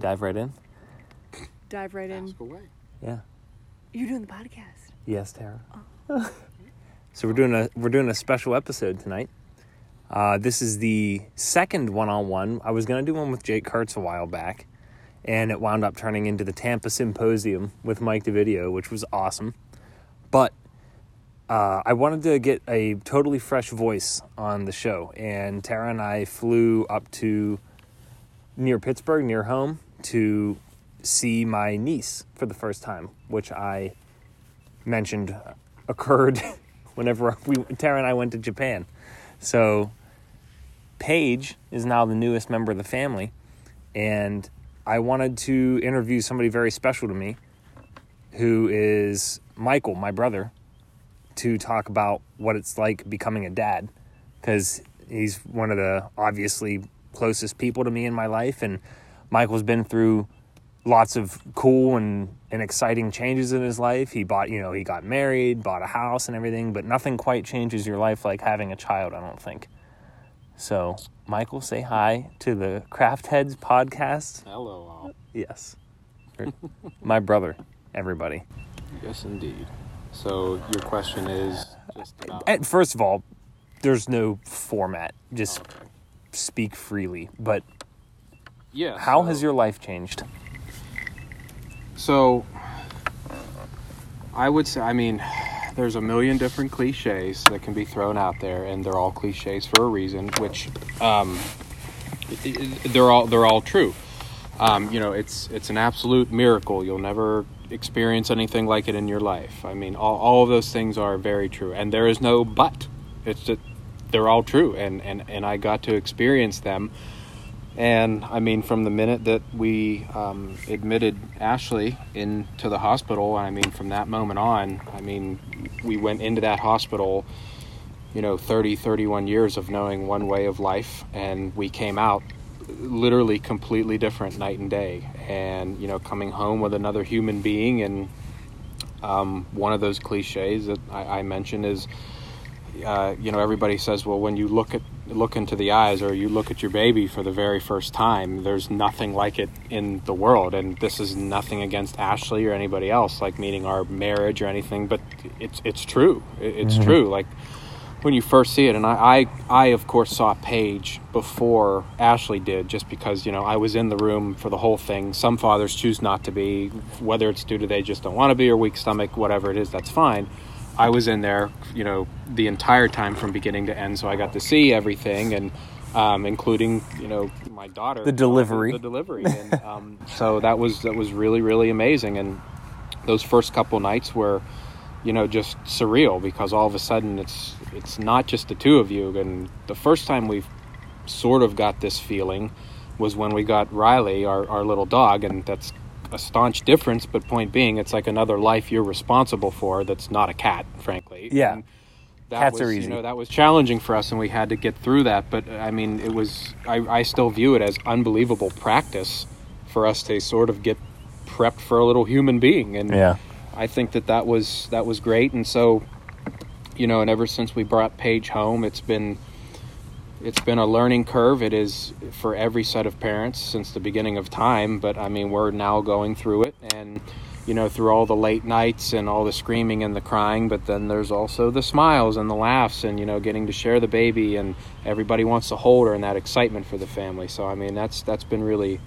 Shall we dive right in? Dive right in. Ask away. Yeah. You're doing the podcast. Yes, Tara. so we're doing a we're doing a special episode tonight. Uh, this is the second one-on-one. I was gonna do one with Jake Kurtz a while back, and it wound up turning into the Tampa Symposium with Mike DeVideo, which was awesome. But uh, I wanted to get a totally fresh voice on the show, and Tara and I flew up to near Pittsburgh, near home, to see my niece for the first time, which I mentioned occurred whenever we Tara and I went to Japan. So Paige is now the newest member of the family, and I wanted to interview somebody very special to me, who is Michael, my brother, to talk about what it's like becoming a dad, because he's one of the obviously closest people to me in my life, and Michael's been through lots of cool and, and exciting changes in his life. He bought, you know, he got married, bought a house and everything, but nothing quite changes your life like having a child, I don't think. So, Michael, say hi to the Craft Heads podcast. Hello, all. Yes. My brother, everybody. Yes, indeed. So your question is just about. First of all, there's no format. Just Okay. speak freely. But Yeah. how so- has your life changed? So, I would say, I mean, there's a million different cliches that can be thrown out there, and they're all cliches for a reason. Which, um, they're all they're all true. Um, you know, it's it's an absolute miracle. You'll never experience anything like it in your life. I mean, all all of those things are very true, and there is no but. It's just they're all true, and and and I got to experience them. And I mean, from the minute that we um, admitted Ashley into the hospital, I mean, from that moment on, I mean, we went into that hospital, you know, 30, 31 years of knowing one way of life, and we came out literally completely different night and day. And, you know, coming home with another human being, and um, one of those cliches that I, I mentioned is, uh, you know, everybody says, well, when you look at look into the eyes or you look at your baby for the very first time, there's nothing like it in the world. And this is nothing against Ashley or anybody else, like meaning our marriage or anything, but it's it's true. It- It's mm-hmm. true. Like when you first see it, and I, I, I of course saw Paige before Ashley did, just because you know I was in the room for the whole thing. Some fathers choose not to be, whether it's due to they just don't want to be or weak stomach, whatever it is, that's fine. I was in there, you know, the entire time from beginning to end, so I got to see everything, and um, including, you know, my daughter, The delivery. the, delivery, and um, so that was that was really really amazing, and those first couple nights were you know just surreal because all of a sudden it's it's not just the two of you. And the first time we sort of got this feeling was when we got Riley our, our little dog and that's a staunch difference but point being it's like another life you're responsible for that's not a cat frankly Yeah. And that Cats was, are you easy. know that was challenging for us and we had to get through that but uh, I mean it was I, I still view it as unbelievable practice for us to sort of get prepped for a little human being and Yeah. I think that that was that was great, and so you know, and ever since we brought Paige home, it's been it's been a learning curve. It is for every set of parents since the beginning of time. But I mean, we're now going through it, and you know, through all the late nights and all the screaming and the crying. But then there's also the smiles and the laughs, and you know, getting to share the baby, and everybody wants to hold her, and that excitement for the family. So I mean, that's that's been really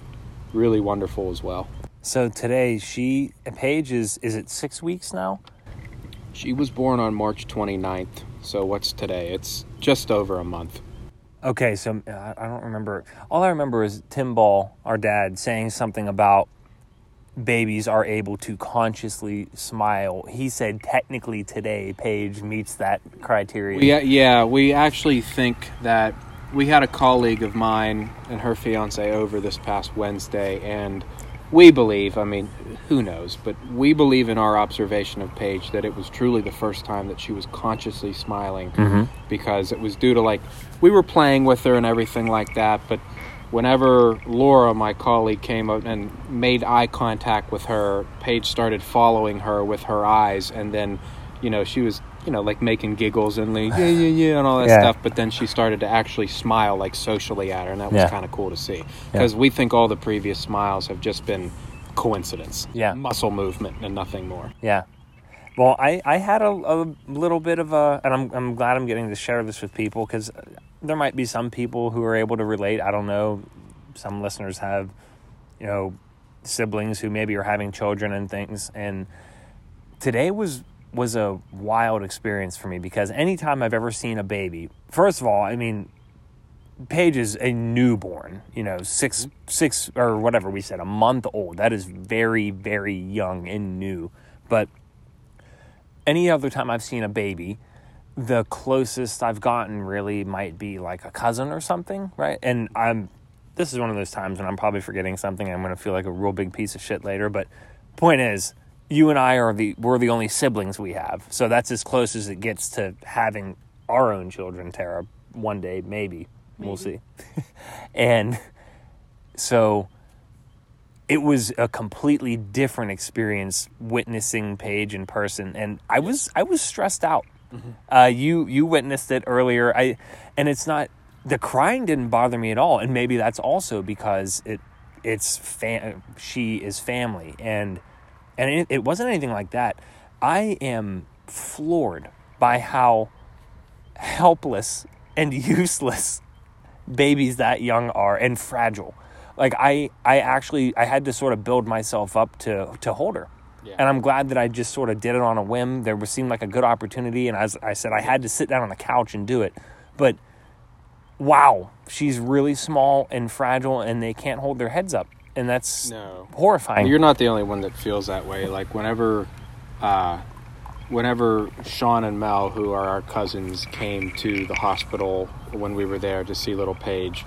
really wonderful as well. So today she Paige is is it six weeks now? She was born on March 29th. So what's today? It's just over a month. Okay, so uh, I don't remember. All I remember is Tim Ball, our dad, saying something about babies are able to consciously smile. He said technically today Paige meets that criteria. We, uh, yeah, we actually think that we had a colleague of mine and her fiance over this past Wednesday, and we believe, I mean, who knows, but we believe in our observation of Paige that it was truly the first time that she was consciously smiling mm-hmm. because it was due to like, we were playing with her and everything like that, but whenever Laura, my colleague, came up and made eye contact with her, Paige started following her with her eyes, and then, you know, she was you know, like making giggles and like yeah, yeah, yeah, and all that Yeah. stuff. But then she started to actually smile like socially at her, and that was Yeah. kind of cool to see because we think all the previous smiles have just been coincidence, Yeah. muscle movement, and nothing more. Yeah. Well, I, I had a, a little bit of a, and I'm, I'm glad I'm getting to share this with people because there might be some people who are able to relate. I don't know. Some listeners have, you know, siblings who maybe are having children and things. And today was was a wild experience for me because anytime I've ever seen a baby, first of all, I mean, Paige is a newborn, you know, six six or whatever we said, a month old. That is very very young and new. But any other time I've seen a baby, the closest I've gotten really might be like a cousin or something, right? And I'm this is one of those times when I'm probably forgetting something. I'm going to feel like a real big piece of shit later, but point is, you and I are the we're the only siblings we have. So that's as close as it gets to having our own children, Tara, one day maybe. We'll see. and so it was a completely different experience witnessing Paige in person, and I was I was stressed out. Uh, you you witnessed it earlier. I and it's not the crying didn't bother me at all, and maybe that's also because it it's fam- she is family, and and it, it wasn't anything like that. I am floored by how helpless and useless babies that young are and fragile. Like I I actually I had to sort of build myself up to to hold her. Yeah. And I'm glad that I just sort of did it on a whim. There was seemed like a good opportunity and as I said I had to sit down on the couch and do it. But wow, she's really small and fragile and they can't hold their heads up. And that's No. horrifying. You're not the only one that feels that way. Like whenever, uh, whenever Sean and Mel, who are our cousins, came to the hospital when we were there to see little Paige,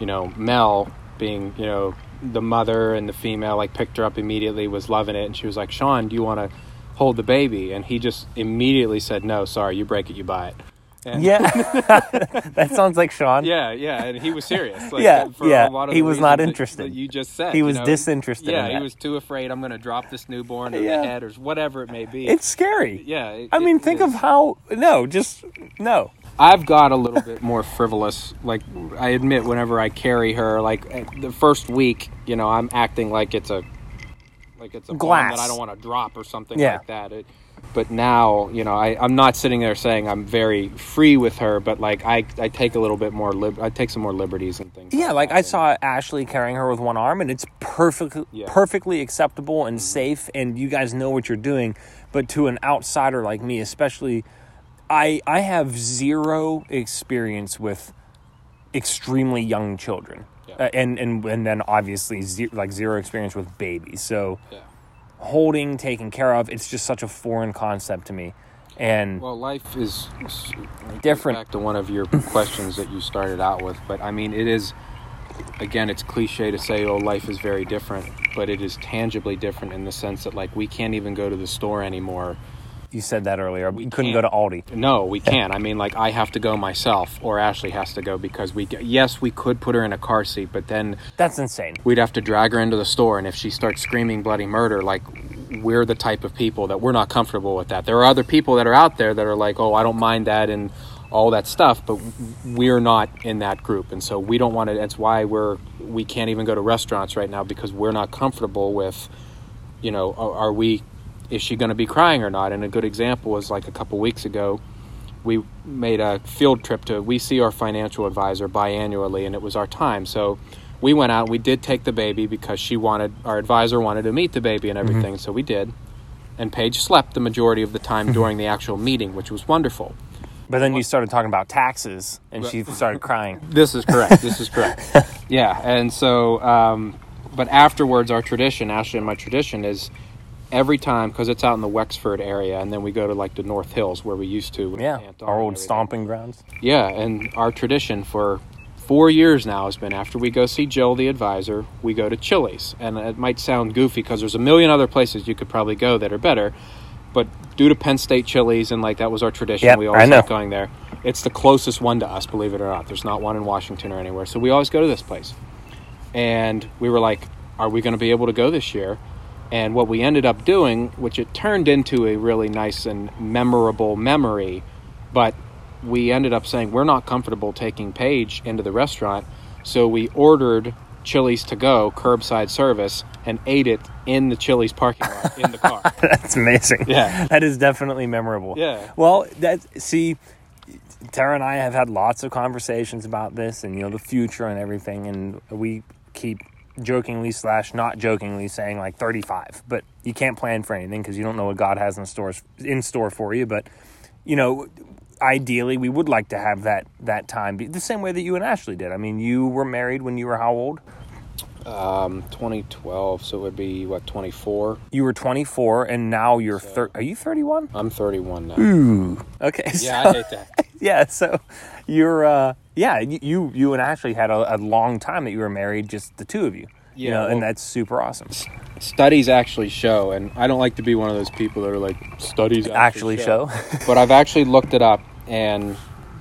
you know, Mel being you know the mother and the female like picked her up immediately, was loving it, and she was like, Sean, do you want to hold the baby? And he just immediately said, No, sorry, you break it, you buy it. And- yeah. that sounds like Sean. Yeah, yeah, and he was serious. Like, Yeah, for yeah, a lot of he was not reasons that- interested. that you just said He you was know? disinterested in Yeah, he was too afraid. I'm going to drop this newborn in Yeah. the head or whatever it may be. It's scary. yeah. it- I mean, it think of how no, just no. I've got a little bit more frivolous. Like I admit, whenever I carry her, like the first week, you know, I'm acting like it's a like it's a bomb Glass. that I don't want to drop or something Yeah. like that. It, but now, you know, I, I'm not sitting there saying I'm very free with her, but like I, I take a little bit more lib- I take some more liberties and things. Yeah, like that. I saw Ashley carrying her with one arm, and it's perfectly Yeah. perfectly acceptable and safe, and you guys know what you're doing. But to an outsider like me, especially, I I have zero experience with extremely young children, Yeah. uh, and and and then obviously ze- like zero experience with babies. So Yeah. Holding, taken care of, it's just such a foreign concept to me, and Well, life is is- Different. Back to one of your questions that you started out with, but I mean, it is. Again, it's cliche to say, "Oh, life is very different," but it is tangibly different in the sense that, like, we can't even go to the store anymore. You said that earlier. We couldn't go to Aldi. No, we can't. I mean, like, I have to go myself, or Ashley has to go because we. Yes, we could put her in a car seat, but then That's insane. we'd have to drag her into the store and if she starts screaming bloody murder like we're the type of people that we're not comfortable with that there are other people that are out there that are like oh i don't mind that and all that stuff but we're not in that group and so we don't want to that's why we're we can't even go to restaurants right now because we're not comfortable with you know are we is she going to be crying or not? And a good example was like a couple weeks ago we made a field trip to we see our financial advisor biannually and it was our time. So we went out we did take the baby because she wanted our advisor wanted to meet the baby and everything so we did. And paige slept the majority of the time during the actual meeting which was wonderful. But then you started talking about taxes, and she started crying. this is correct this is correct. Yeah and so um, but afterwards our tradition ashley and my tradition is every time because it's out in the wexford area and then we go to like the north hills where we used to Yeah, Aunt our old stomping grounds. Yeah, and our tradition for four years now has been after we go see Jill, the advisor, we go to Chili's. And it might sound goofy because there's a million other places you could probably go that are better, but due to Penn State Chili's and like that was our tradition, Yep, we always know. like going there. It's the closest one to us, believe it or not. There's not one in Washington or anywhere, so we always go to this place. And we were like, "Are we going to be able to go this year?" And what we ended up doing, which it turned into a really nice and memorable memory, but we ended up saying we're not comfortable taking Paige into the restaurant, so we ordered Chili's to go curbside service and ate it in the Chili's parking lot in the car. That's amazing. Yeah. That is definitely memorable. Yeah. Well, that see, Tara and I have had lots of conversations about this and you know the future and everything, and we keep jokingly slash not jokingly saying like 35, but you can't plan for anything because you don't know what God has in stores in store for you. But you know, ideally, we would like to have that that time be the same way that you and Ashley did. I mean, you were married when you were how old? Um, 2012, so it would be what 24. You were 24, and now you're thir- Are you 31? I'm 31 now. Ooh. Okay. Yeah, so- I hate that. yeah so you're uh yeah you you and ashley had a, a long time that you were married just the two of you you Yeah, know, and that's super awesome Studies actually show, and I don't like to be one of those people that are like studies actually show but I've actually looked it up, and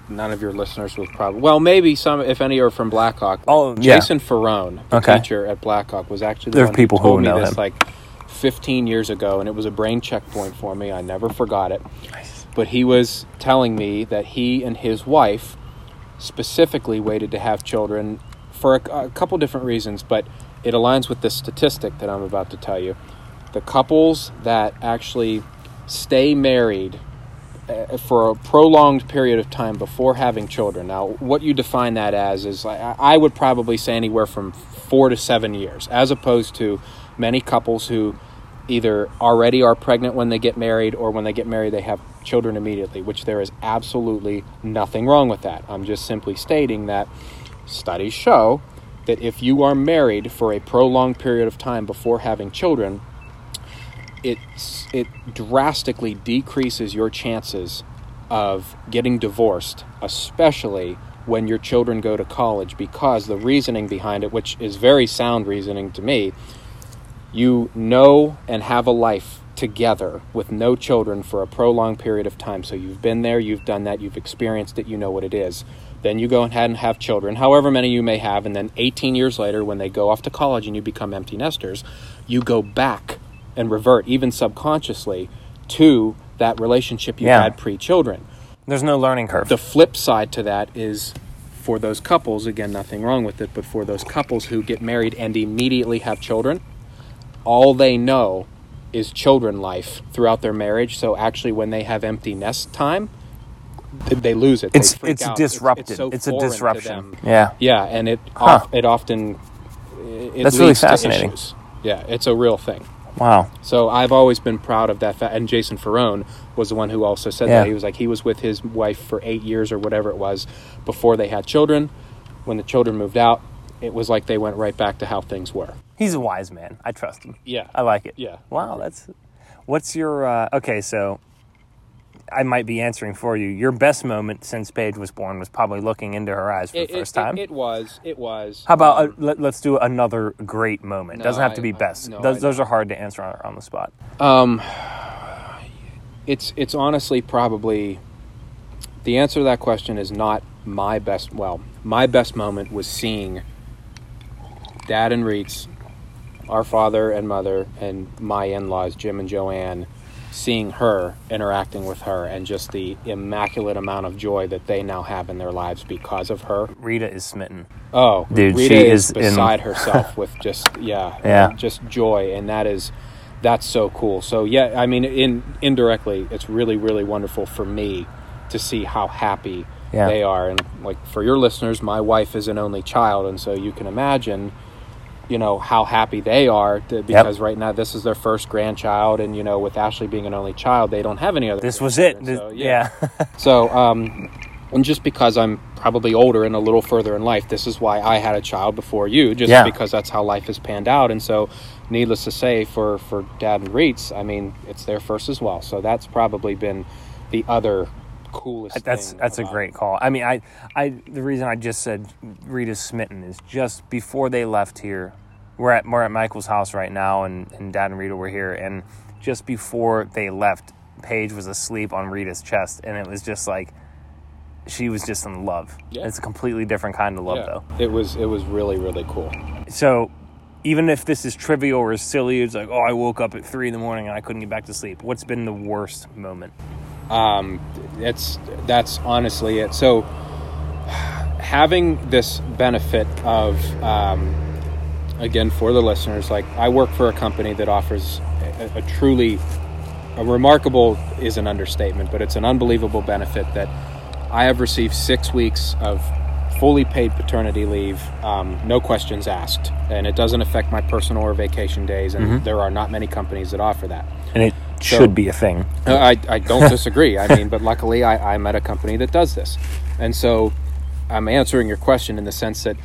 none of your listeners will probably. Well, maybe some, if any, are from Blackhawk. Oh, yeah. Jason Ferrone, the Okay. teacher at Blackhawk, was actually the There's one people who told me know this him. like 15 years ago, and it was a brain checkpoint for me. I never forgot it. Nice. But he was telling me that he and his wife specifically waited to have children for a, a couple different reasons, but it aligns with this statistic that I'm about to tell you. The couples that actually stay married uh, for a prolonged period of time before having children. Now, what you define that as is, I, I would probably say anywhere from four to seven years, as opposed to many couples who either already are pregnant when they get married or when they get married they have children immediately, which there is absolutely nothing wrong with that. I'm just simply stating that studies show that if you are married for a prolonged period of time before having children, it it drastically decreases your chances of getting divorced, especially when your children go to college because the reasoning behind it, which is very sound reasoning to me, you know and have a life together with no children for a prolonged period of time. So you've been there, you've done that, you've experienced it, you know what it is. Then you go ahead and have children, however many you may have, and then 18 years later, when they go off to college and you become empty nesters, you go back and revert, even subconsciously, to that relationship you Yeah. had pre children. there's no learning curve The flip side to that is for those couples, again, nothing wrong with it, but for those couples who get married and immediately have children, all they know is children life throughout their marriage. So actually, when they have empty nest time, they lose it. They it's freak it's out. disrupted so it's, a disruption yeah Yeah, and it Huh. of, it often it That's really leads to fascinating. issues. Yeah, it's a real thing. wow So I've always been proud of that. Fact. And Jason Ferrone was the one who also said Yeah. that. He was like, he was with his wife for eight years or whatever it was before they had children. When the children moved out, it was like they went right back to how things were. he's a wise man i trust him Yeah. i like it Yeah. wow that's what's your uh okay so I might be answering for you. Your best moment since Paige was born was probably looking into her eyes for It, the it- first time. It, it was. It was. How about um, uh, let, let's do another great moment? No, Doesn't have to I- be I- best. no, those, those are hard to answer on, on the spot. Um, it's it's honestly probably the answer to that question is not my best. Well, my best moment was seeing Dad and Rita, our father and mother, and my in-laws Jim and Joanne, seeing her interacting with her, and just the immaculate amount of joy that they now have in their lives because of her. Rita is smitten. Oh, Dude, Rita she is, is in- beside herself with just yeah, Yeah. just joy, and that is that's so cool. So yeah, I mean, in indirectly, it's really really wonderful for me to see how happy Yeah. they are, and like for your listeners, my wife is an only child, and so you can imagine. You know how happy they are to, because right now this is their first grandchild, and you know with Ashley being an only child, they don't have any other. This was it. So, yeah. so, um, and just because I'm probably older and a little further in life, this is why I had a child before you, just Yeah. because that's how life has panned out. And so, needless to say, for for Dad and Rita, I mean, it's their first as well. So that's probably been the other coolest. That's thing that's a great call. I mean, I I the reason I just said Rita's smitten is just before they left here. We're at we're at Michael's house right now, and and Dad and Rita were here, and just before they left, Paige was asleep on Rita's chest, and it was just like she was just in love. Yeah. It's a completely different kind of love, Yeah, though. it was it was really really cool. So, even if this is trivial or silly, it's like, oh, I woke up at three in the morning and I couldn't get back to sleep. What's been the worst moment? um, it's that's honestly it. So having this benefit of um, again for the listeners, like I work for a company that offers a, a truly a remarkable is an understatement, but it's an unbelievable benefit that I have received six weeks of fully paid paternity leave, um, no questions asked, and it doesn't affect my personal or vacation days. And there are not many companies that offer that. And it So- should be a thing. Uh, I, I don't disagree. I mean, but luckily I, I'm at a company that does this. And so I'm answering your question in the sense that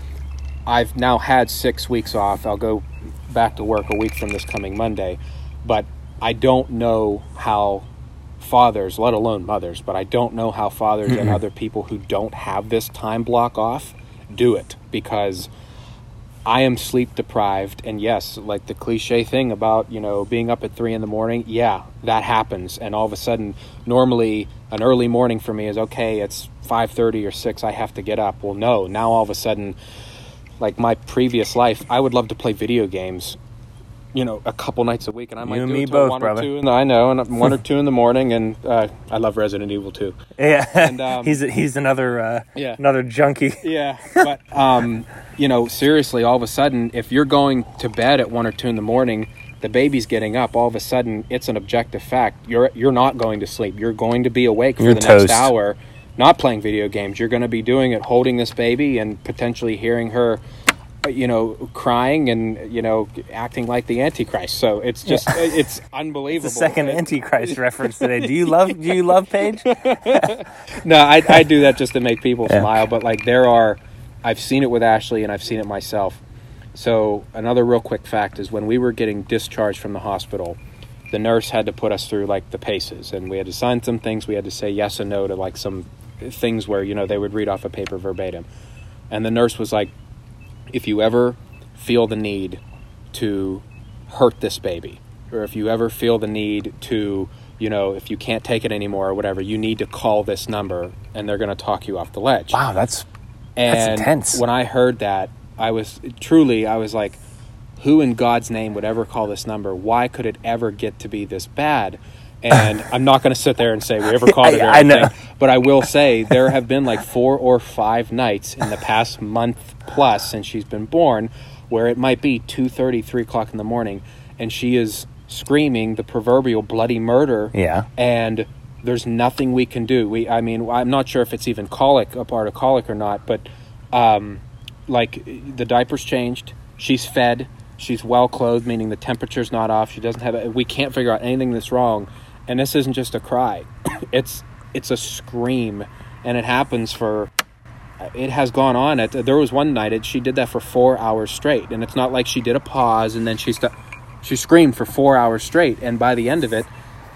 I've now had six weeks off. I'll go back to work a week from this coming Monday. But I don't know how fathers, let alone mothers, but I don't know how fathers and other people who don't have this time block off do it because I am sleep deprived, and yes, like the cliche thing about you know being up at three in the morning, yeah, that happens. And all of a sudden, normally an early morning for me is okay. It's five thirty or six. I have to get up. Well, no, now all of a sudden, like my previous life, I would love to play video games. You know, a couple nights a week, and I might You do me both, one brother. or two. In the, I know, and one or two in the morning, and uh, I love Resident Evil too. Yeah, And, um, he's he's another uh, Yeah. another junkie. Yeah, but um, you know, seriously, all of a sudden, if you're going to bed at one or two in the morning, the baby's getting up. All of a sudden, it's an objective fact. You're you're not going to sleep. You're going to be awake for You're the toast. next hour, not playing video games. You're going to be doing it, holding this baby, and potentially hearing her. Uh, You know, crying and you know, acting like the Antichrist. So it's just, it's unbelievable. The second Antichrist reference today. Do you love Do you love Paige? no, I, I do that just to make people smile. But like there are, I've seen it with Ashley and I've seen it myself. So another real quick fact is when we were getting discharged from the hospital, the nurse had to put us through like the paces, and we had to sign some things. We had to say yes and no to like some things where you know they would read off a paper verbatim, and the nurse was like, "If you ever feel the need to hurt this baby, or if you ever feel the need to, you know, if you can't take it anymore or whatever, you need to call this number, and they're going to talk you off the ledge." Wow, that's And intense. when I heard that, I was truly, I was like, who in God's name would ever call this number? Why could it ever get to be this bad? And I'm not going to sit there and say we ever caught it or I anything, but I will say there have been like four or five nights in the past month plus since she's been born where it might be 2.30, 3 o'clock in the morning, and she is screaming the proverbial bloody murder yeah. and there's nothing we can do. We, I mean, I'm not sure if it's even colic, a part of colic or not, but um, like the diaper's changed. She's fed. She's well clothed, meaning the temperature's not off. She doesn't have. A, we can't figure out anything that's wrong, and this isn't just a cry. it's it's a scream, and it happens for. It has gone on. At, there was one night it, she did that for four hours straight, and it's not like she did a pause and then she st- she screamed for four hours straight, and by the end of it,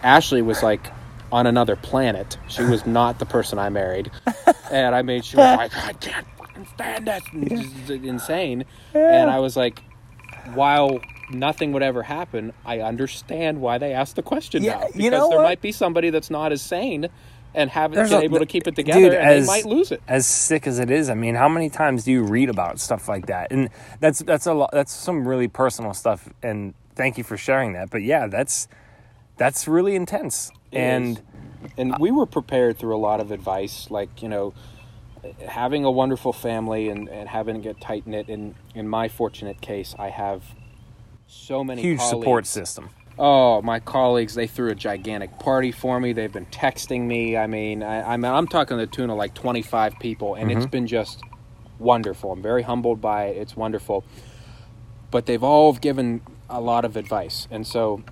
Ashley was like on another planet. She was not the person I married, and I made she was like, I can't fucking stand this, just insane. And I was like, while nothing would ever happen, I understand why they asked the question Yeah, now because you know there what? might be somebody that's not as sane and haven't There's been a- able to keep it together, dude, and as- they might lose it. As sick as it is, I mean, how many times do you read about stuff like that? And that's that's a lot. That's some really personal stuff. And thank you for sharing that. But yeah, that's that's really intense. It and is. and we were prepared through a lot of advice like you know having a wonderful family and, and having it tight knit in in my fortunate case i have so many huge support system. oh my colleagues they threw a gigantic party for me. They've been texting me. I mean i, I mean i'm talking to the tune of like 25 people and it's mm-hmm. been just wonderful. I'm very humbled by it. It's wonderful. But they've all given a lot of advice. And so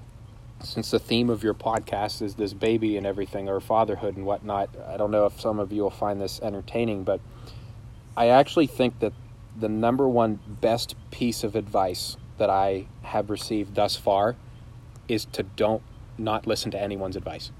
since the theme of your podcast is this baby and everything or fatherhood and whatnot i don't know if some of you will find this entertaining but i actually think that the number one best piece of advice that i have received thus far is to don't not listen to anyone's advice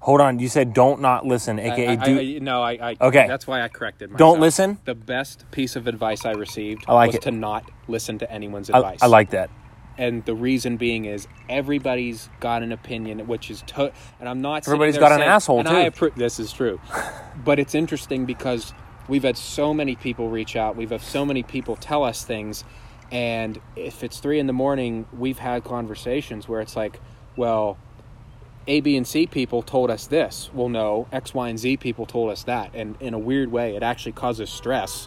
Hold on, you said don't not listen, aka I, I- do. I- no I, I Okay. that's why i corrected myself. Don't listen? the best piece of advice i received I like was it. to not listen to anyone's advice I like that. and the reason being is everybody's got an opinion, which is to- and I'm not. Everybody's got an asshole, and I too. appro- this is true, but it's interesting because we've had so many people reach out. We've had so many people tell us things, And if it's three in the morning, we've had conversations where it's like, well, A, B, and C people told us this. Well, no, X, Y, and Z people told us that. And in a weird way, it actually causes stress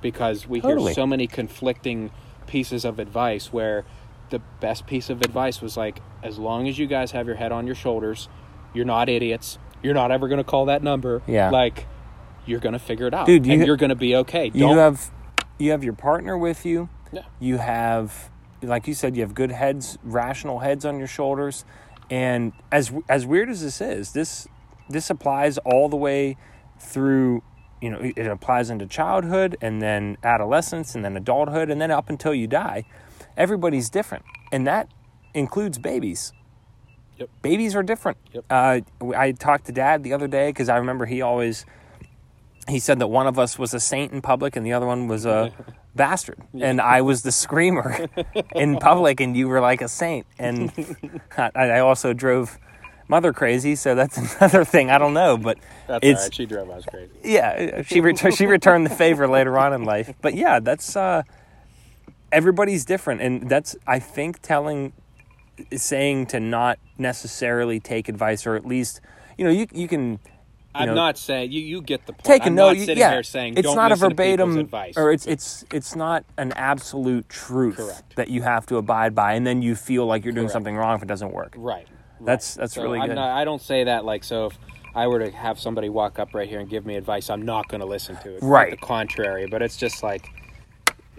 because we Totally. hear so many conflicting pieces of advice where the best piece of advice was like, as long as you guys have your head on your shoulders, you're not idiots. You're not ever going to call that number. Yeah. Like, you're going to figure it out. Dude, you- and you're going to be okay. you Don't have you have your partner with you. Yeah. You have, like you said, you have good heads, rational heads on your shoulders, and as as weird as this is, this this applies all the way through. You know, it applies into childhood, and then adolescence, and then adulthood, and then up until you die. Everybody's different, and that includes babies. Yep. Babies are different. Yep. Uh, I talked to Dad the other day because I remember he always he said that one of us was a saint in public and the other one was a bastard. And i was the screamer in public and you were like a saint. And I, I also drove mother crazy so that's another thing. I don't know but That's it's right. She drove us crazy. yeah she ret- she returned the favor later on in life. But yeah that's uh everybody's different. And that's i think telling saying to not necessarily take advice or at least you know you you can I'm know, not saying you. You get the point. take a I'm note. not sitting yeah, there saying it's not a listen to people's verbatim, advice. or it's it's it's not an absolute truth Correct. that you have to abide by, and then you feel like you're doing Correct. something wrong if it doesn't work. right. That's- right. that's So really good. Not, I don't say that like so. If I were to have somebody walk up right here and give me advice, I'm not going to listen to it. Quite Right. The contrary, but it's just like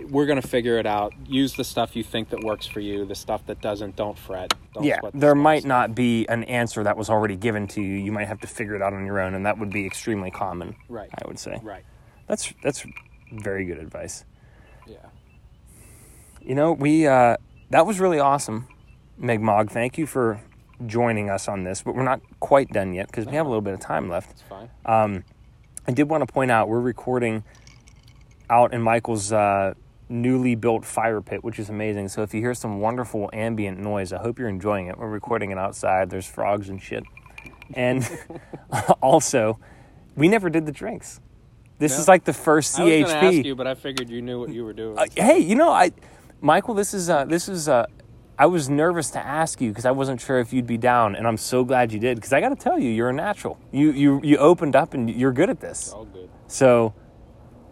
we're going to figure it out. Use the stuff you think that works for you. The stuff that doesn't, don't fret. Don't Yeah, sweat the there might stuff. not be an answer that was already given to you. You might have to figure it out on your own, and that would be extremely common. Right. I would say. Right. That's that's very good advice. Yeah. You know, we uh, that was really awesome, Meg Mog. Thank you for joining us on this, but we're not quite done yet because we have a little bit of time left. It's fine. Um, I did want to point out we're recording out in Michael's uh, newly built fire pit, which is amazing. So if you hear some wonderful ambient noise, I hope you're enjoying it. We're recording it outside. There's frogs and shit. And also, we never did the drinks. This No. is like the first CHP. I was ask you, but I figured you knew what you were doing. Uh, hey, you know, I, Michael, this is uh, this is uh, I was nervous to ask you because I wasn't sure if you'd be down, and I'm so glad you did because I got to tell you, you're a natural. You you you opened up and you're good at this. All good. So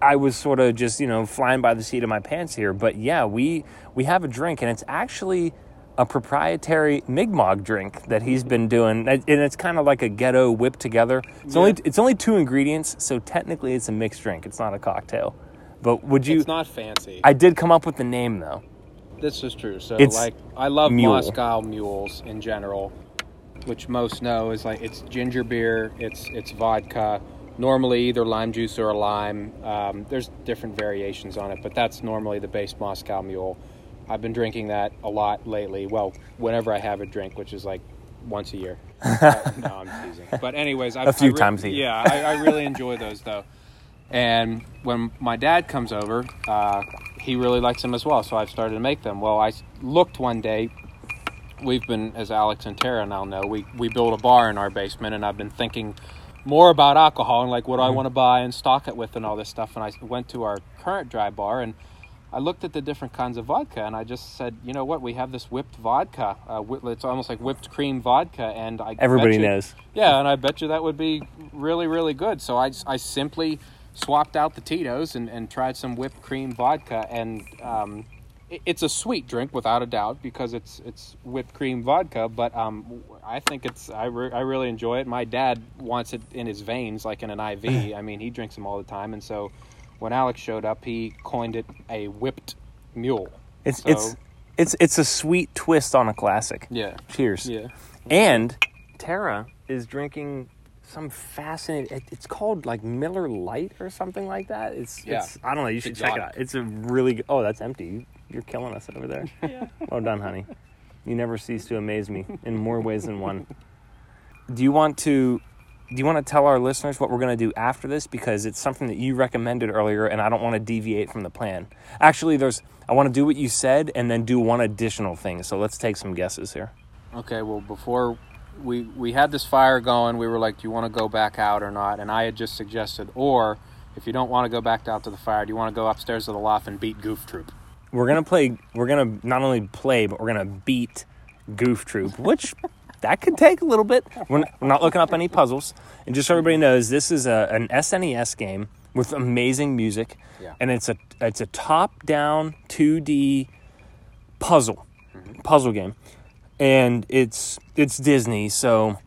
I was sort of just you know flying by the seat of my pants here, but yeah, we we have a drink, and it's actually a proprietary Mi'kmaq drink that he's been doing, and it's kind of like a ghetto whipped together. It's only it's only two ingredients, so technically it's a mixed drink. It's not a cocktail. But would you? it's not fancy. I did come up with the name though. This is true. So, It's like, I love mule. Moscow mules in general, which most know is like it's ginger beer, it's it's vodka. Normally, either lime juice or a lime. Um, there's different variations on it, but that's normally the base Moscow Mule. I've been drinking that a lot lately. Well, whenever I have a drink, which is like once a year. Uh, no, I'm teasing. But anyways, I, A few I re- times a year. Yeah, I, I really enjoy those though. And when my dad comes over, uh, he really likes them as well. So I've started to make them. Well, I looked one day. We've been, as Alex and Tara now know, we we built a bar in our basement, and I've been thinking more about alcohol and like what do I want to buy and stock it with and all this stuff. And I went to our current dry bar and I looked at the different kinds of vodka and I just said, you know what, we have this whipped vodka. Uh, it's almost like whipped cream vodka, and I Everybody you- knows. yeah, and I bet you that would be really, really good. So I, I simply swapped out the Tito's and, and tried some whipped cream vodka, and um, it's a sweet drink without a doubt because it's it's whipped cream vodka. But um, I think it's I, re- I really enjoy it. My dad wants it in his veins, like in an IV. I mean, he drinks them all the time, and so when Alex showed up, he coined it a whipped mule. It's So- it's it's it's a sweet twist on a classic. Yeah. Cheers. Yeah. And Tara is drinking some fascinating. It's called like Miller Lite or something like that. It's Yeah. it's I don't know. You should check it out. It's a really good. Oh, that's empty. You, you're killing us over there. Yeah. Well done, honey. You never cease to amaze me in more ways than one. Do you want to do you want to tell our listeners what we're going to do after this because it's something that you recommended earlier and I don't want to deviate from the plan. Actually, there's I want to do what you said and then do one additional thing. So let's take some guesses here. Okay, well, before we we had this fire going, we were like, "Do you want to go back out or not?" And I had just suggested, or if you don't want to go back out to the fire, do you want to go upstairs to the loft and beat Goof Troop? We're gonna play. We're gonna not only play, but we're gonna beat Goof Troop, which that could take a little bit. We're not, we're not looking up any puzzles, and just so everybody knows, this is a, an SNES game with amazing music, Yeah. and it's a it's a top down 2D puzzle mm-hmm. puzzle game, and it's it's Disney, so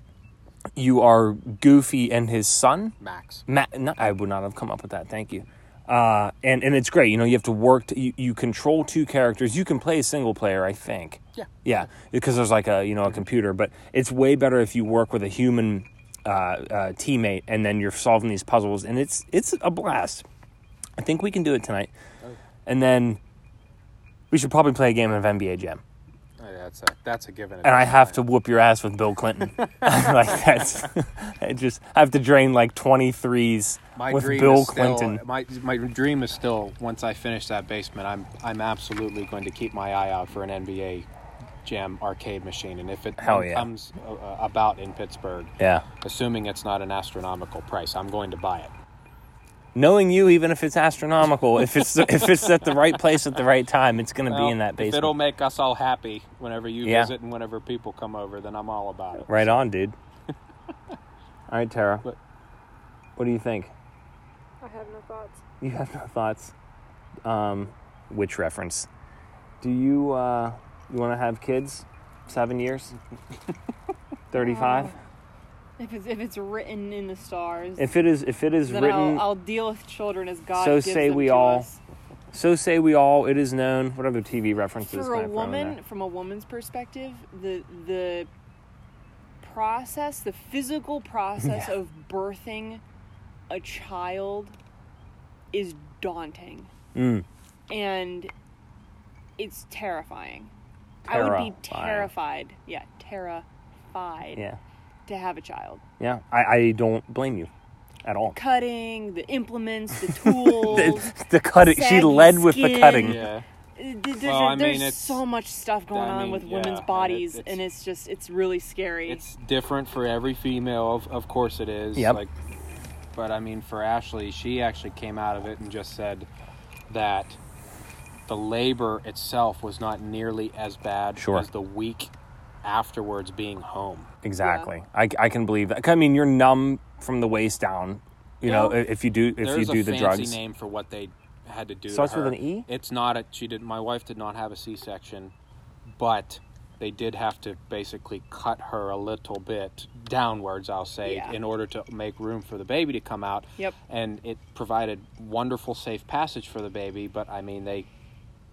you are Goofy and his son. Max. Ma- no, I would not have come up with that. Thank you. Uh, and and it's great. You know, you have to work. To, you, you control two characters. You can play single player, I think. Yeah. Yeah, because there's like a you know a computer, but it's way better if you work with a human uh, uh, teammate, and then you're solving these puzzles, and it's it's a blast. I think we can do it tonight, and then we should probably play a game of NBA Jam. That's a that's a given. And I have to whoop your ass with Bill Clinton. like that's, I just I have to drain like 23s My with dream Bill is still- Clinton. my my dream is still once I finish that basement, I'm I'm absolutely going to keep my eye out for an NBA Jam arcade machine, and if it yeah. comes uh, about in Pittsburgh, yeah. assuming it's not an astronomical price, I'm going to buy it. Knowing you, even if it's astronomical, if it's if it's at the right place at the right time, it's going to Well, be in that If it'll make us all happy whenever you Yeah. visit and whenever people come over, then I'm all about it. Right on, dude. All right, Tara. But- What do you think? I have no thoughts. You have no thoughts. Um, which reference? Do you uh, you want to have kids? Seven years. Thirty-five. If it's if it's written in the stars, If it is, if it is then written, I'll, I'll deal with children as God So say we all- us. so say we all. It is known. What other TV references? For a woman, from a woman's perspective, the the process, the physical process Yeah. of birthing a child is daunting. Mm. and it's terrifying. I would be terrified. Yeah, terrified Yeah, to have a child. yeah. I, I don't blame you at all. Cutting, the implements, the tools. the, the cutting. She saggy led with the cutting. Yeah. Uh, There's, Well, I there's mean, it's- so much stuff going I on with yeah, women's and it- bodies, it's- and it's just it's really scary. It's different for every female, of, of course it is. Yep. Like, but I mean, for Ashley, she actually came out of it and just said that the labor itself was not nearly as bad Sure. as the week afterwards being home. Exactly. I, I can believe that. I mean, you're numb from the waist down. You know, if you do if you There's do a the fancy drugs. name for what they had to do. to Starts with an E? It's not a. She did. My wife did not have a C-section, but they did have to basically cut her a little bit downwards. I'll say Yeah. in order to make room for the baby to come out. Yep. And it provided wonderful safe passage for the baby, but I mean they,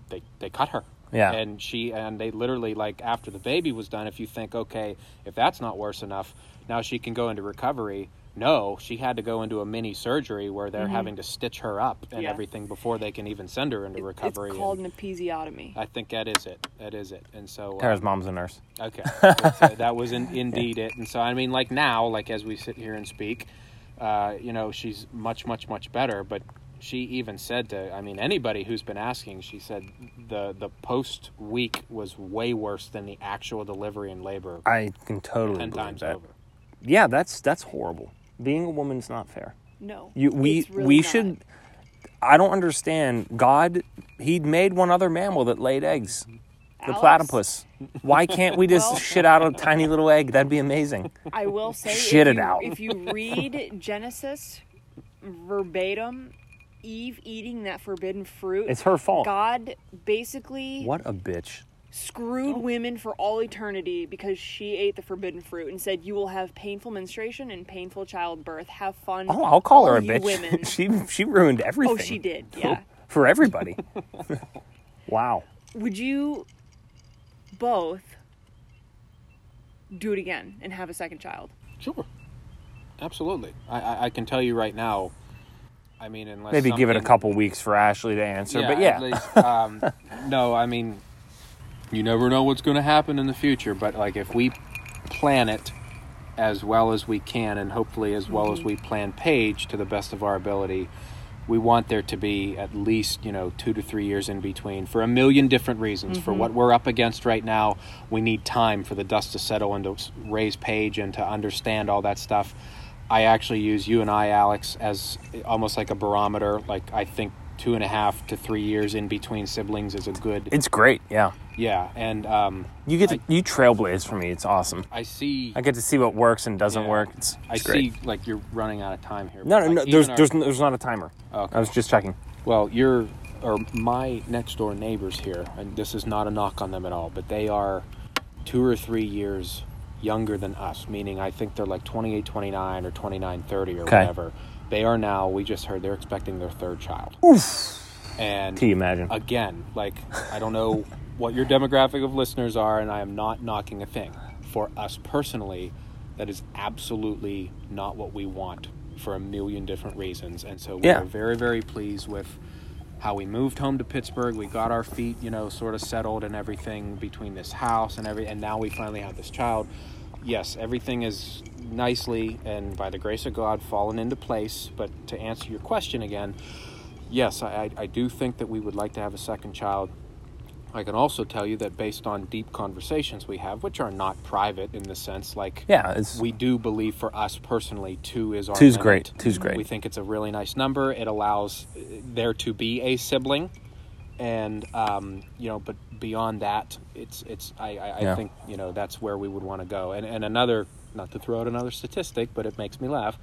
they they cut her. Yeah. And she and they literally like after the baby was done. If you think okay, if that's not worse enough, now she can go into recovery. No, she had to go into a mini surgery where they're having to stitch her up and Mm-hmm. Yeah. everything before they can even send her into recovery. It's called and an episiotomy. I think that is it. That is it. And so uh, Tara's mom's a nurse. Okay, uh, that was in, indeed it. And so I mean, like now, like as we sit here and speak, uh, you know, she's much, much, much better. But she even said to, I mean, anybody who's been asking, she said the the post week was way worse than the actual delivery and labor, I can totally ten believe times that. over. Yeah, that's that's horrible. Being a woman's not fair. no, You we it's really we not. should. I don't understand. God, He made one other mammal that laid eggs. The Alex, platypus. Why can't we just Well- shit out a tiny little egg? That'd be amazing. I will say, Shit it you, out. if you read Genesis verbatim, Eve eating that forbidden fruit, It's her fault. God basically What a bitch. screwed oh. women for all eternity because she ate the forbidden fruit and said, "You will have painful menstruation and painful childbirth. Have fun." Oh, I'll call her a bitch. Women. she she ruined everything. oh, she did. Yeah. For everybody. wow. Would you both do it again and have a second child? Sure, absolutely. I, I, I can tell you right now. I mean, unless Maybe give it a couple weeks for Ashley to answer, but at yeah. least, um, no, I mean, you never know what's going to happen in the future. But like, if we plan it as well as we can, and hopefully as well as we plan Paige to the best of our ability, we want there to be at least you know two to three years in between for a million different reasons. For what we're up against right now, we need time for the dust to settle and to raise Paige and to understand all that stuff. I actually use you and I, Alex, as almost like a barometer. Like I think two and a half to three years in between siblings is a good. It's great. Yeah. yeah, and um, You get to, I- you trailblaze for me. It's awesome. I see. I get to see what works and doesn't Yeah. work. It's, I great. see. Like you're running out of time here. No, no, no. There's, our- there's, there's not a timer. Okay. I was just checking. Well, you're or my next door neighbors here, and this is not a knock on them at all, but they are two or three years younger than us, meaning I think they're like 28, 29 or 29, 30 or Okay. whatever. They are now, we just heard they're expecting their third child. And Can you imagine? again, like I don't know what your demographic of listeners are, and I am not knocking a thing. For us personally, that is absolutely not what we want for a million different reasons. And so we Yeah. are very, very pleased with how we moved home to Pittsburgh. We got our feet, you know, sort of settled and everything between this house and every, and now we finally have this child. Yes, everything is nicely and by the grace of God fallen into place. But to answer your question again, yes, I, I do think that we would like to have a second child. I can also tell you that based on deep conversations we have, which are not private in the sense, like yeah, it's we do believe for us personally, two is our Two's limit. great. Two's great. We think it's a really nice number. It allows uh, there to be a sibling, and um, you know, but beyond that, it's it's. I I, Yeah. I think you know that's where we would want to go. And and another, not to throw out another statistic, but it makes me laugh.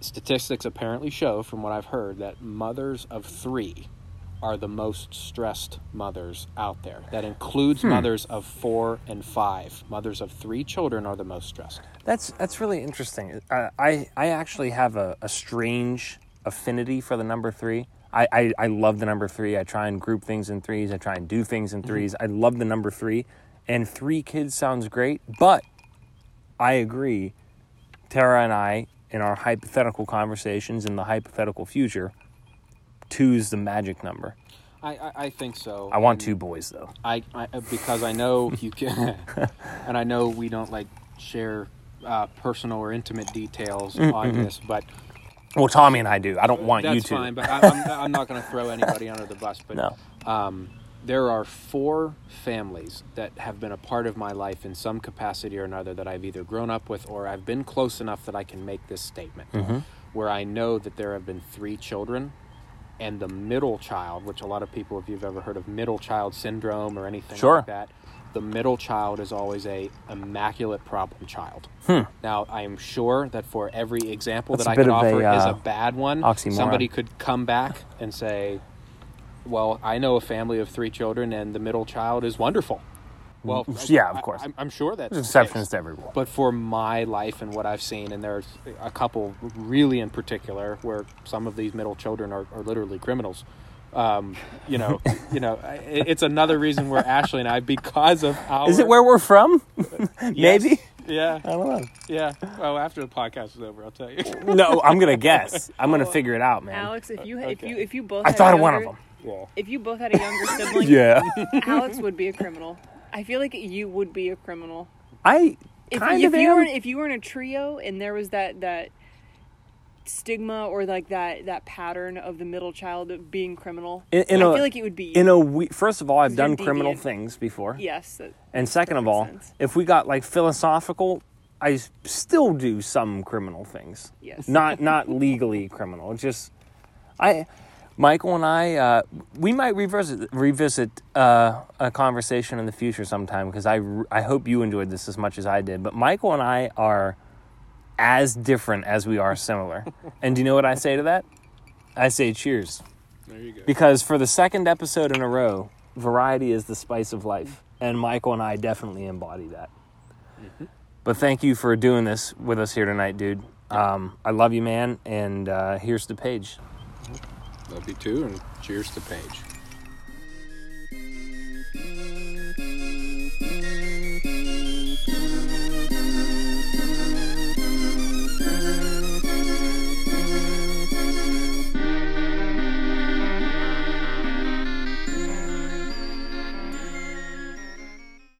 Statistics apparently show, from what I've heard, that mothers of three are the most stressed mothers out there. That includes Hmm. mothers of four and five. Mothers of three children are the most stressed. That's that's really interesting. I I, I actually have a, a strange affinity for the number three. I, I, I love the number three. I try and group things in threes. I try and do things in 3s I love the number three. And three kids sounds great, but I agree. Tara and I, in our hypothetical conversations in the hypothetical future, two's the magic number. I, I, I think so. I want And two boys though. I, I because I know you can, and I know we don't like share uh, personal or intimate details on this, but Well, Tommy and I do. I don't want that's you to. fine. But I, I'm, I'm not going to throw anybody under the bus. But No. um, there are four families that have been a part of my life in some capacity or another that I've either grown up with or I've been close enough that I can make this statement, Mm-hmm. where I know that there have been three children. And the middle child, which a lot of people, if you've ever heard of middle child syndrome or anything Sure. like that, the middle child is always a immaculate problem child. Now, I am sure that for every example Hmm. That's that I bit can a, offer is uh, a bad one, oxymoron. somebody could come back and say, "Well, I know a family of three children, and the middle child is wonderful." Well, Yeah, of course. I'm, I'm sure that's There's the exceptions case. to every rule. But for my life and what I've seen, and there's a couple really in particular where some of these middle children are, are literally criminals. Um, you know, you know, it, it's another reason where Ashley and I, because of our, Is it where we're from? Yes. Maybe. yeah, I don't know. yeah. Well, after the podcast is over, I'll tell you. No, I'm gonna guess. I'm gonna figure it out, man. Alex, if you if Okay. you if you both I had thought of one of them. yeah. If you both had a younger sibling, Yeah, Alex would be a criminal. I feel like you would be a criminal. I If, kind if of you am. were if you were in a trio and there was that that stigma or like that that pattern of the middle child of being criminal, In- in I a- feel like it would be you. in a we- first of all, I've done criminal things before, yes. that- and second of all, sense. if we got like philosophical, I still do some criminal things. Yes. Not not legally criminal. Just I. Michael and I, uh, we might revisit revisit uh, a conversation in the future sometime because I I hope you enjoyed this as much as I did. But Michael and I are as different as we are similar. and do you know what I say to that? I say cheers. There you go. Because for the second episode in a row, variety is the spice of life. And Michael and I definitely embody that. But thank you for doing this with us here tonight, dude. Um, I love you, man. And uh, here's the page. Love you too, and cheers to Paige.